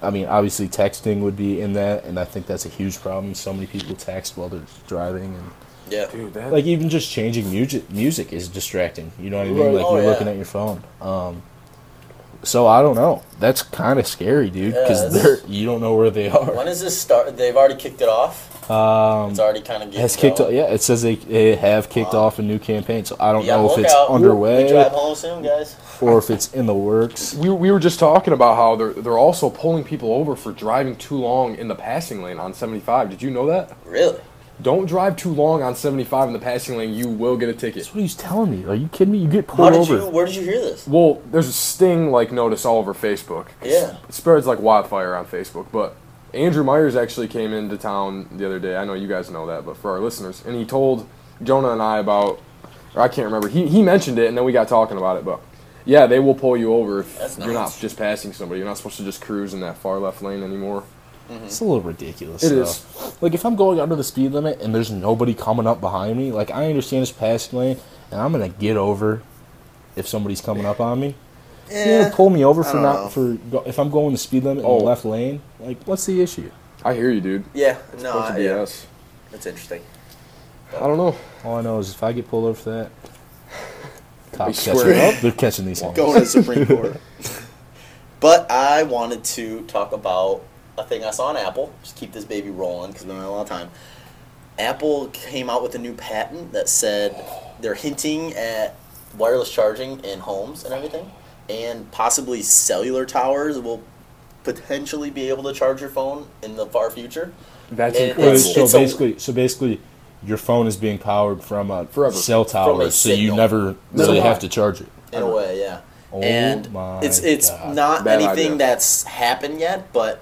I mean, obviously texting would be in that, and I think that's a huge problem. So many people text while they're driving, and yeah. Dude, that like even just changing music music is distracting. You know what I mean? Right. Like Oh, you're yeah. looking at your phone. Um, so I don't know. That's kind of scary, dude, because that's- they're you don't know where they are. When does this start? They've already kicked it off. Um, It's already kind of has kicked. going. Yeah, it says they, they have kicked Wow. off a new campaign. So I don't Be on know if it's lookout. We underway drive home soon, guys. Or if it's in the works. we, we were just talking about how they're they're also pulling people over for driving too long in the passing lane on 75. Did you know that? Really? Don't drive too long on 75 in the passing lane. You will get a ticket. That's what he's telling me. Are you kidding me? You get How pulled did over. you? Where did you hear this? Well, there's a sting like notice all over Facebook. Yeah. It spreads like wildfire on Facebook. But Andrew Myers actually came into town the other day. I know you guys know that, but for our listeners, and he told Jonah and I about, or I can't remember. He he mentioned it, and then we got talking about it. But yeah, they will pull you over if That's you're not just passing somebody. You're not supposed to just cruise in that far left lane anymore. Mm-hmm. It's a little ridiculous. It though. is. Like if I'm going under the speed limit and there's nobody coming up behind me, like I understand it's passing lane, and I'm gonna get over if somebody's coming up on me. You're gonna pull me over I for don't not know. for go, if I'm going the speed limit Oh. in the oh. left lane. Like what's the issue? I hear you, dude. Yeah. No. Bunch I, of yeah. BS. That's interesting. I don't know. All I know is if I get pulled over for that, cops square catching up. They're catching these things. Going to the Supreme Court. But I wanted to talk about a thing I saw on Apple. Just keep this baby rolling because we don't have a lot of time. Apple came out with a new patent that said they're hinting at wireless charging in homes and everything, and possibly cellular towers will potentially be able to charge your phone in the far future. That's It- incredible. it's- so it's a- basically, so basically, your phone is being powered from a Forever. cell tower, a so you signal. never No. really have to charge it. in a way, yeah. Oh and my it's it's God. not Bad anything idea. that's happened yet, but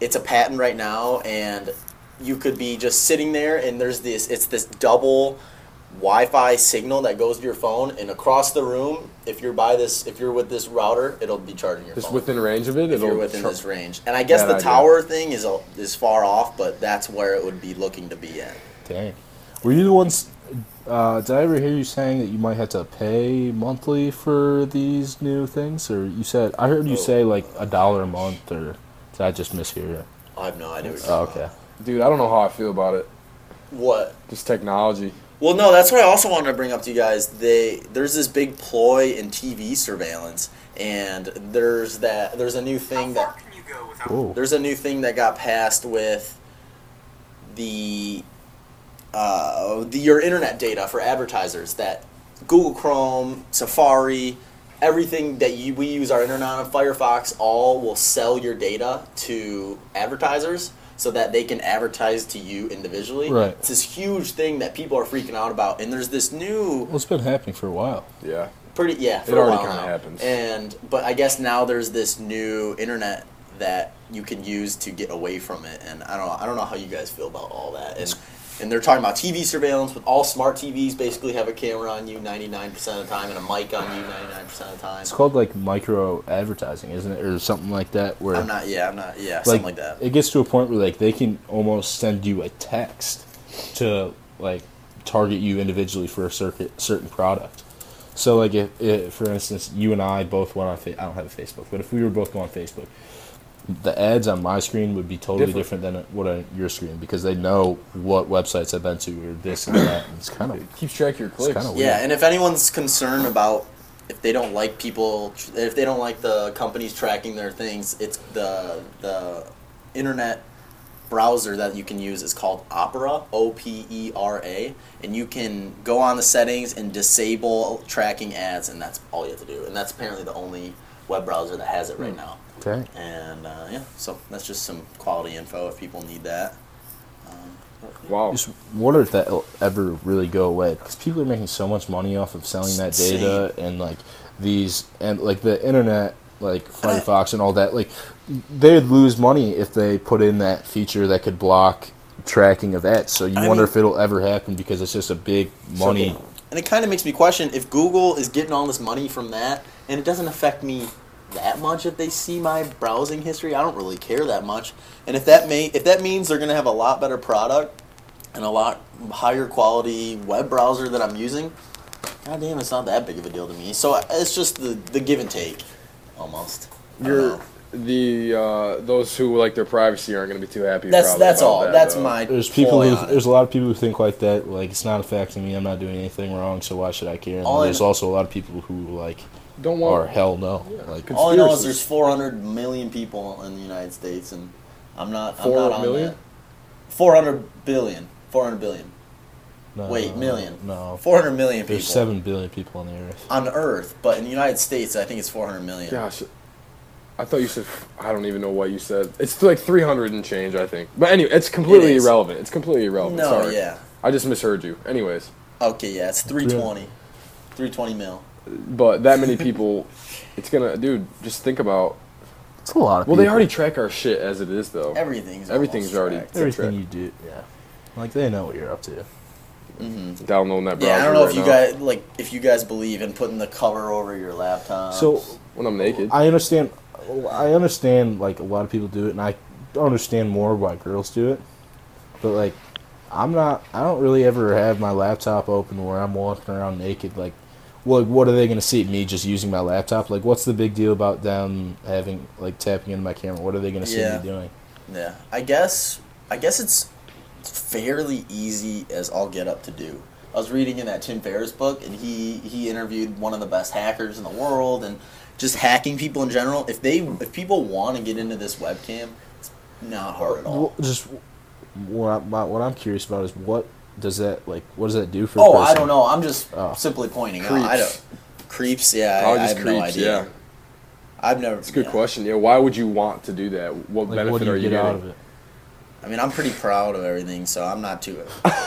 it's a patent right now, and you could be just sitting there, and there's this it's this double Wi-Fi signal that goes to your phone, and across the room, if you're by this, if you're with this router, it'll be charging your Just phone. within range of it, if you're within char- this range, and I guess Bad the idea. tower thing is a, is far off, but that's where it would be looking to be at. Dang. Were you the ones? Uh, did I ever hear you saying that you might have to pay monthly for these new things, or you said I heard you Oh. say like a dollar a month, or did I just mishear it? I have no idea. What, you're Oh, talking okay. Dude, I don't know how I feel about it. what Just technology. Well, no, that's what I also wanted to bring up to you guys. They there's this big ploy in TV surveillance, and there's that there's a new thing that Cool. there's a new thing that got passed with the uh, the your internet data for advertisers that Google Chrome, Safari, everything that you, we use our internet on Firefox, all will sell your data to advertisers so that they can advertise to you individually. Right. It's this huge thing that people are freaking out about, and there's this new Well, it's been happening for a while. Yeah. pretty yeah for It a already while kinda now. happens. and but i guess now there's this new internet that you can use to get away from it and i don't know i don't know how you guys feel about all that and and they're talking about tv surveillance but all smart tvs basically have a camera on you 99% of the time and a mic on you 99% of the time It's called like micro advertising, isn't it, or something like that? Where i'm not yeah i'm not yeah like, something like that it gets to a point where like they can almost send you a text to like target you individually for a certain certain product. So like if, if for instance you and I both went on fa- I don't have a Facebook, but if we were both going on Facebook, the ads on my screen would be totally different, Different. than what on your screen because they know what websites I've been to or this and that. And it's kind of It keeps track of your clicks. kinda Yeah, and if anyone's concerned about if they don't like people, if they don't like the companies tracking their things, it's the the internet browser that you can use is called Opera, O P E R A, and you can go on the settings and disable tracking ads, and that's all you have to do. And that's apparently the only web browser that has it right now. Okay. And uh, yeah, so that's just some quality info if people need that. Wow. Just wonder if that'll ever really go away because people are making so much money off of selling that data and like these and like the internet, like Firefox uh, and all that. Like they'd lose money if they put in that feature that could block tracking of ads. So you I wonder mean- if it'll ever happen because it's just a big money. And it kind of makes me question if Google is getting all this money from that, and it doesn't affect me that much if they see my browsing history. I don't really care that much. And if that may, if that means they're going to have a lot better product and a lot higher quality web browser that I'm using, god damn, it's not that big of a deal to me. So uh, it's just the the give and take, almost. You're the uh, those who like their privacy aren't going to be too happy. That's that's about all. that, that's though. my. There's people who there's a lot of people who think like that. Like it's not affecting me. I'm not doing anything wrong. So why should I care? And All there's kn- also a lot of people who like don't are or hell no. Like All I know is there's 400 million people in the United States, and I'm not. I'm Four not on million? that. 400 billion. 400 billion. No, Wait, million. No, 400 million people there's seven billion people on the earth. on Earth, but in the United States, I think it's 400 million. Gosh, I thought you said. I don't even know what you said. It's like 300 and change, I think. But anyway, it's completely It is. irrelevant. It's completely irrelevant. No, Sorry. yeah. I just misheard you. Anyways, Okay, yeah, it's 320. 320 mil. but that many people, it's gonna, dude. Just think about. It's a lot of Well, they already track our shit as it is, though. Everything's Everything's already- tracked. everything track. you do. Yeah, like they know what you're up to. Mhm. Downloading that browser. Yeah, I don't know if you now guys like if you guys believe in putting the cover over your laptop. So when I'm naked. I understand. I understand like a lot of people do it, and I understand more why girls do it. But like, I'm not. I don't really ever have my laptop open where I'm walking around naked. Like, well, what are they gonna see? Me just using my laptop? Like, what's the big deal about them having like tapping into my camera? What are they gonna see Yeah. me doing? Yeah, I guess I guess it's fairly easy as all get up to do. I was reading in that Tim Ferriss book, and he he interviewed one of the best hackers in the world, and just hacking people in general. If they if people want to get into this webcam, it's not hard at all. Well, just what I, my, what I'm curious about is what does that like? What does that do for? a Oh, I don't know. I'm just Oh. simply pointing out. I Creeps. don't creeps. Yeah, I, Probably I just have no creeps, idea. yeah. I've never. It's a good yeah. question. Yeah, why would you want to do that? What Like, benefit what do you are you get getting? out of it? I mean, I'm pretty proud of everything, so I'm not too.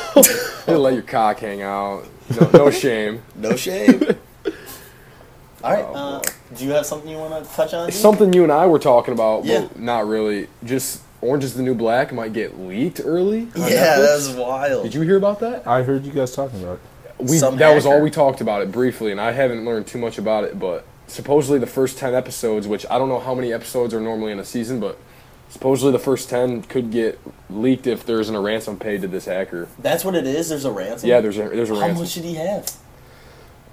You let your cock hang out. No, no shame. No shame. All right. Oh, uh, do you have something you want to touch on? It's something you and I were talking about. Yeah. Well, not really. Just Orange is the New Black might get leaked early. on Yeah, that's wild. Did you hear about that? I heard you guys talking about it. We, Some that was all we talked about it briefly, and I haven't learned too much about it. But supposedly the first ten episodes, which I don't know how many episodes are normally in a season, but supposedly the first ten could get leaked if there isn't a ransom paid to this hacker. That's what it is. There's a ransom. Yeah, there's a there's a How ransom. much did he have?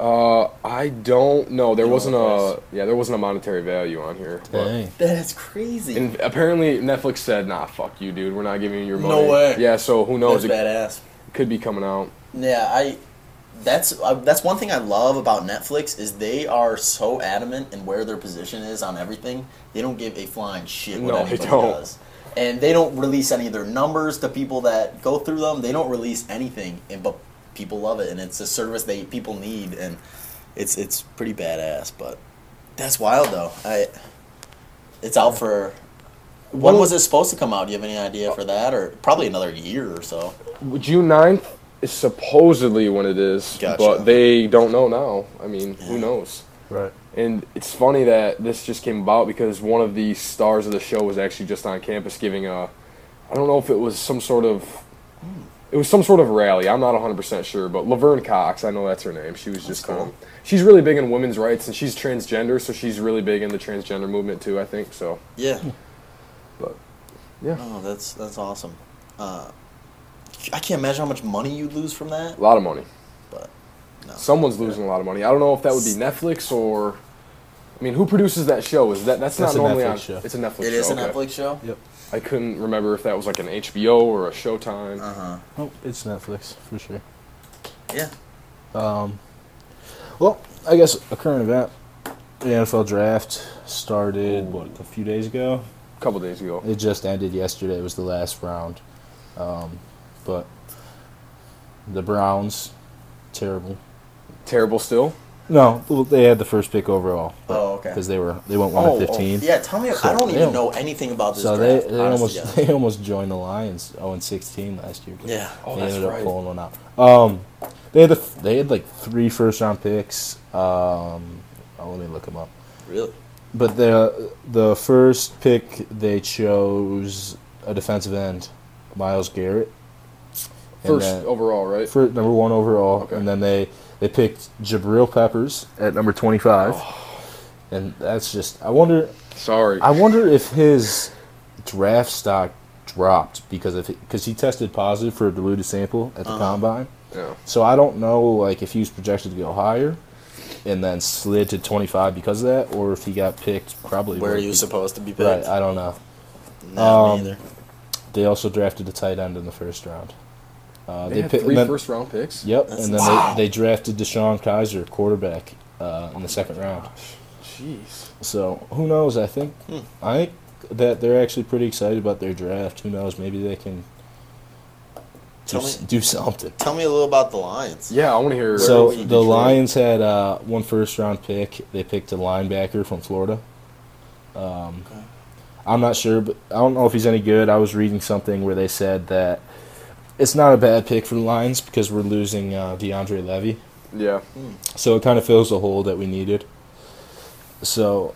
Uh, I don't know. There You know wasn't the a price. yeah, there wasn't a monetary value on here. But, Dang. That's crazy. and apparently Netflix said, "Nah, fuck you, dude. We're not giving you your money." No money." way. Yeah, so who knows? that's It badass. could be coming out. Yeah, I. That's uh, that's one thing I love about Netflix is they are so adamant in where their position is on everything. They don't give a flying shit what No, they anybody don't. does, and they don't release any of their numbers to people that go through them. They don't release anything, and but people love it, and it's a service they people need, and it's it's pretty badass. But that's wild though. I it's out for. When Well- was it supposed to come out? Do you have any idea for that, or probably another year or so? June 9th is supposedly when it is, Gotcha. but they don't know now. I mean, Yeah. who knows? Right. And it's funny that this just came about because one of the stars of the show was actually just on campus giving a, I don't know if it was some sort of, it was some sort of rally. I'm not 100% sure, but Laverne Cox, I know that's her name. She was just, cool. um, she's really big in women's rights and she's transgender, so she's really big in the transgender movement too, I think. So, Yeah. but yeah, Oh, that's that's awesome. Uh, I can't imagine how much money you'd lose from that. a lot of money. But no. Someone's losing a lot of money. I don't know if that would be Netflix or. I mean, who produces that show? Is that that's, That's not a normally Netflix on? show. It's a Netflix It show. is a okay. Netflix show. Yep. I couldn't remember if that was like an HBO or a Showtime. Uh huh. Oh, it's Netflix for sure. Yeah. Um, well, I guess a current event. The NFL draft started what a few days ago. a couple days ago. It just ended yesterday. It was the last round, um, but the Browns, terrible. Terrible still. No, they had the first pick overall. Oh, okay. Because they were they went one Oh, to oh, fifteen. yeah, tell me. So I don't even know anything about this So draft. they, they honest almost to God. they almost joined the Lions 0 and 16 last year. but Yeah. Oh, they that's ended up right. pulling one out. Um, they had a, they had like three first round picks. Um, oh, let me look them up. Really? But the the first pick they chose a defensive end, Myles Garrett. And First then- overall, right? for number one overall, Okay. and then they they picked Jabril Peppers at number twenty five, Oh. and that's just I wonder Sorry. I wonder if his draft stock dropped because of because he tested positive for a diluted sample at the Uh-huh. combine. yeah. So I don't know like if he was projected to go higher, and then slid to twenty five because of that, or if he got picked probably Where are you supposed to be picked. Right? I don't know. Not um, either. They also drafted a tight end in the first round. Uh, They, had picked- three then, first round picks. Yep, That's and then wow. they, they drafted DeShone Kizer, quarterback, uh, in the second round. Jeez. So who knows? I think Hmm. I think that they're actually pretty excited about their draft. Who knows? Maybe they can do, Tell me- do something. Tell me a little about the Lions. Yeah, I want to hear. So in the Detroit? Lions had uh, one first round pick. They picked a linebacker from Florida. Um, Okay. I'm not sure, but I don't know if he's any good. I was reading something where they said that it's not a bad pick for the Lions because we're losing uh, DeAndre Levy. yeah. So it kind of fills the hole that we needed. So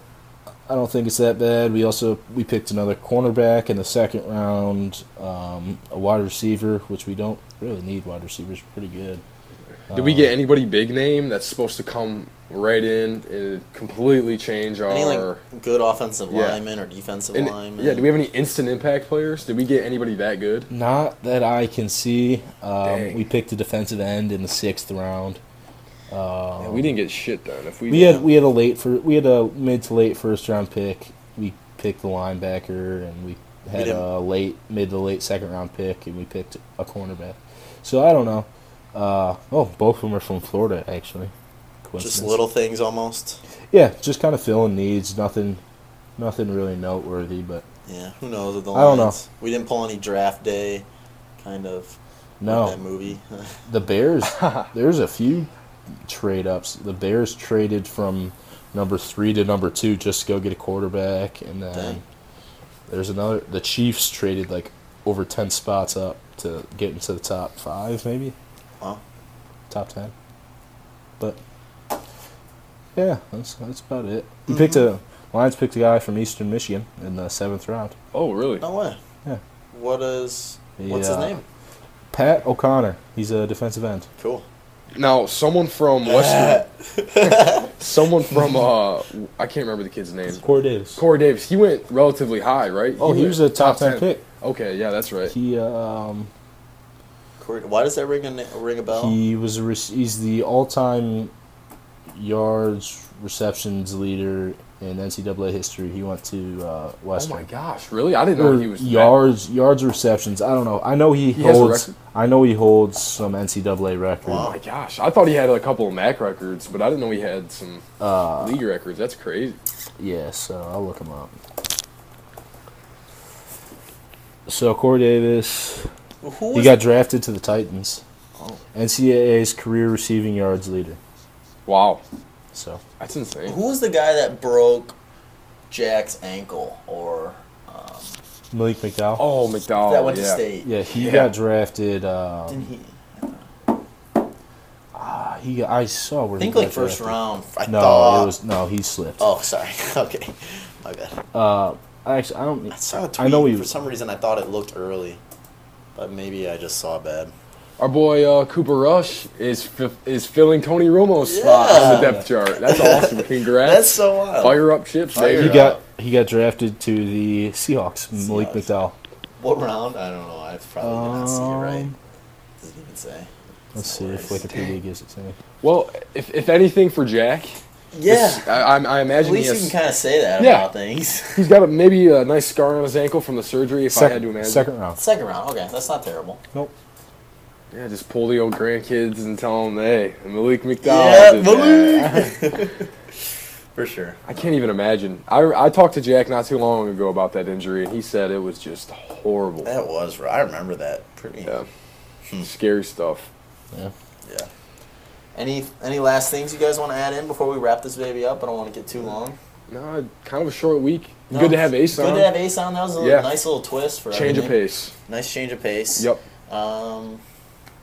I don't think it's that bad. We also we picked another cornerback in the second round, um, a wide receiver, which we don't really need. Wide receivers pretty good. Did we Um, get anybody big name that's supposed to come right in and completely change our? Any like good offensive Yeah. lineman or defensive and- lineman? yeah, do we have any instant impact players? Did we get anybody that good? Not that I can see. Um, we picked a defensive end in the sixth round. Um, Yeah, we didn't get shit done. If we, We had we had a late for we had a mid to late first round pick. We picked the linebacker, and we had didn't- a late mid to late second round pick, and we picked a cornerback. So I don't know. Uh, oh, both of them are from Florida, actually. Just little things almost. Yeah, just kind of filling needs. Nothing, nothing really noteworthy. But Yeah, who knows with the I don't know. We didn't pull any draft day, kind of. no, that movie. the Bears. there's a few trade ups. The Bears traded from number three to number two just to go get a quarterback, and then Dang. there's another. The Chiefs traded like over ten spots up to get into the top five, maybe Wow. top ten. But yeah, that's that's about it. We picked a Lions picked a guy from Eastern Michigan in the seventh round. Oh, really? No way. Yeah. What is? What's Yeah. his name? Pat O'Connor. He's a defensive end. Cool. Now, someone from Western, someone from uh, I can't remember the kid's name. Corey Davis. Corey Davis. He went relatively high, right? Oh, he went was a top ten pick. Okay, yeah, that's right. He um Corey- Why does that ring a ring a bell? He was a rec- he's the all-time yards receptions leader in NCAA history. He went to uh, Oh my gosh, really? I didn't Or know he was that- yards yards receptions. I don't know. I know he, He holds. I know he holds some NCAA record. Oh my gosh, I thought he had a couple of MAC records, but I didn't know he had some Uh, league records. That's crazy. yeah, so I'll look him up. So Corey Davis, Who he got drafted to the Titans. Oh. NCAA's career receiving yards leader. Wow, So that's insane. Who was the guy that broke Jack's ankle or um, Malik McDowell. Oh, McDowell. that went to state? Yeah, he Yeah. got drafted. Um, Didn't he? Ah, he I saw where I think he like first drafted. round. I No, thought. it was no. He slipped. Oh, sorry. okay, my bad. Uh, I actually I don't. I saw a tweet. I know he for some reason I thought it looked early, but maybe I just saw bad. Our boy uh, Cooper Rush is fi- is filling Tony Romo's spot on the depth chart. That's awesome. Congrats. That's so wild. Fire up chips, Fire baby. He got he got drafted to the Seahawks. Malik Seahawks. McDowell. What round? I don't know. I probably did not see it right. Um, Doesn't even say. Let's see if Nice. Wikipedia gives it to me. Well, if, if anything for Jack, Yeah. this- I, I, I At imagine he least you has, can kind of say that Yeah. about things. he's got a, maybe a nice scar on his ankle from the surgery. If I had to Second, imagine, second round. Second round. Okay, that's not terrible. Nope. Yeah, just pull the old grandkids and tell them, hey, Malik McDowell. Yeah, Malik. For sure. I can't even imagine. I, I talked to Jack not too long ago about that injury, and he said it was just horrible. That was. I remember that. Pretty. Yeah, scary stuff. Yeah. Yeah. Any any last things you guys want to add in before we wrap this baby up? I don't want to get too long. No, kind of a short week. No, Good to have Ace on. Good to have Ace on. That was a Yeah. nice little twist for Change of pace. Nice change of pace. Yep. Um,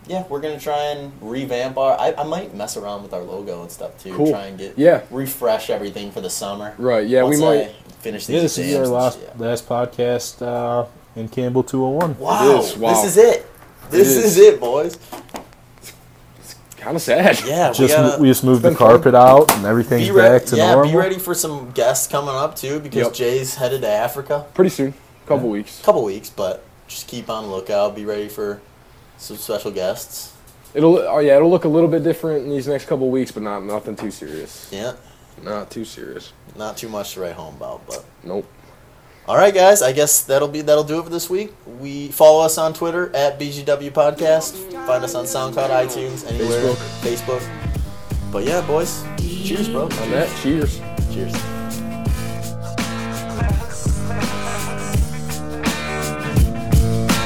yeah, we're gonna try and revamp our. I, I might mess around with our logo and stuff too. Cool. Try and get Yeah. refresh everything for the summer. Right. Yeah, Once we might. I finish these Yeah, this is exams our last shit. last podcast uh, in Campbell 201. Wow, wow. this is it. This It is. is. it, boys. It's Kind of sad. Yeah, we Just gotta we just moved the been fun. carpet out and everything's be ready. back to Yeah, normal. be ready for some guests coming up too because Yep. Jay's headed to Africa. Pretty soon. Couple weeks. couple weeks, but just keep on lookout. Be ready for some special guests. It'll. Oh yeah, it'll look a little bit different in these next couple weeks, but not nothing too serious. Yeah, Not too serious. not too much to write home about, but Nope. all right, guys. I guess that'll be that'll do it for this week. We follow us on Twitter at BGW Podcast. Find us on SoundCloud, iTunes, anywhere, Facebook. But yeah, boys. Cheers, bro. On that, cheers. Cheers.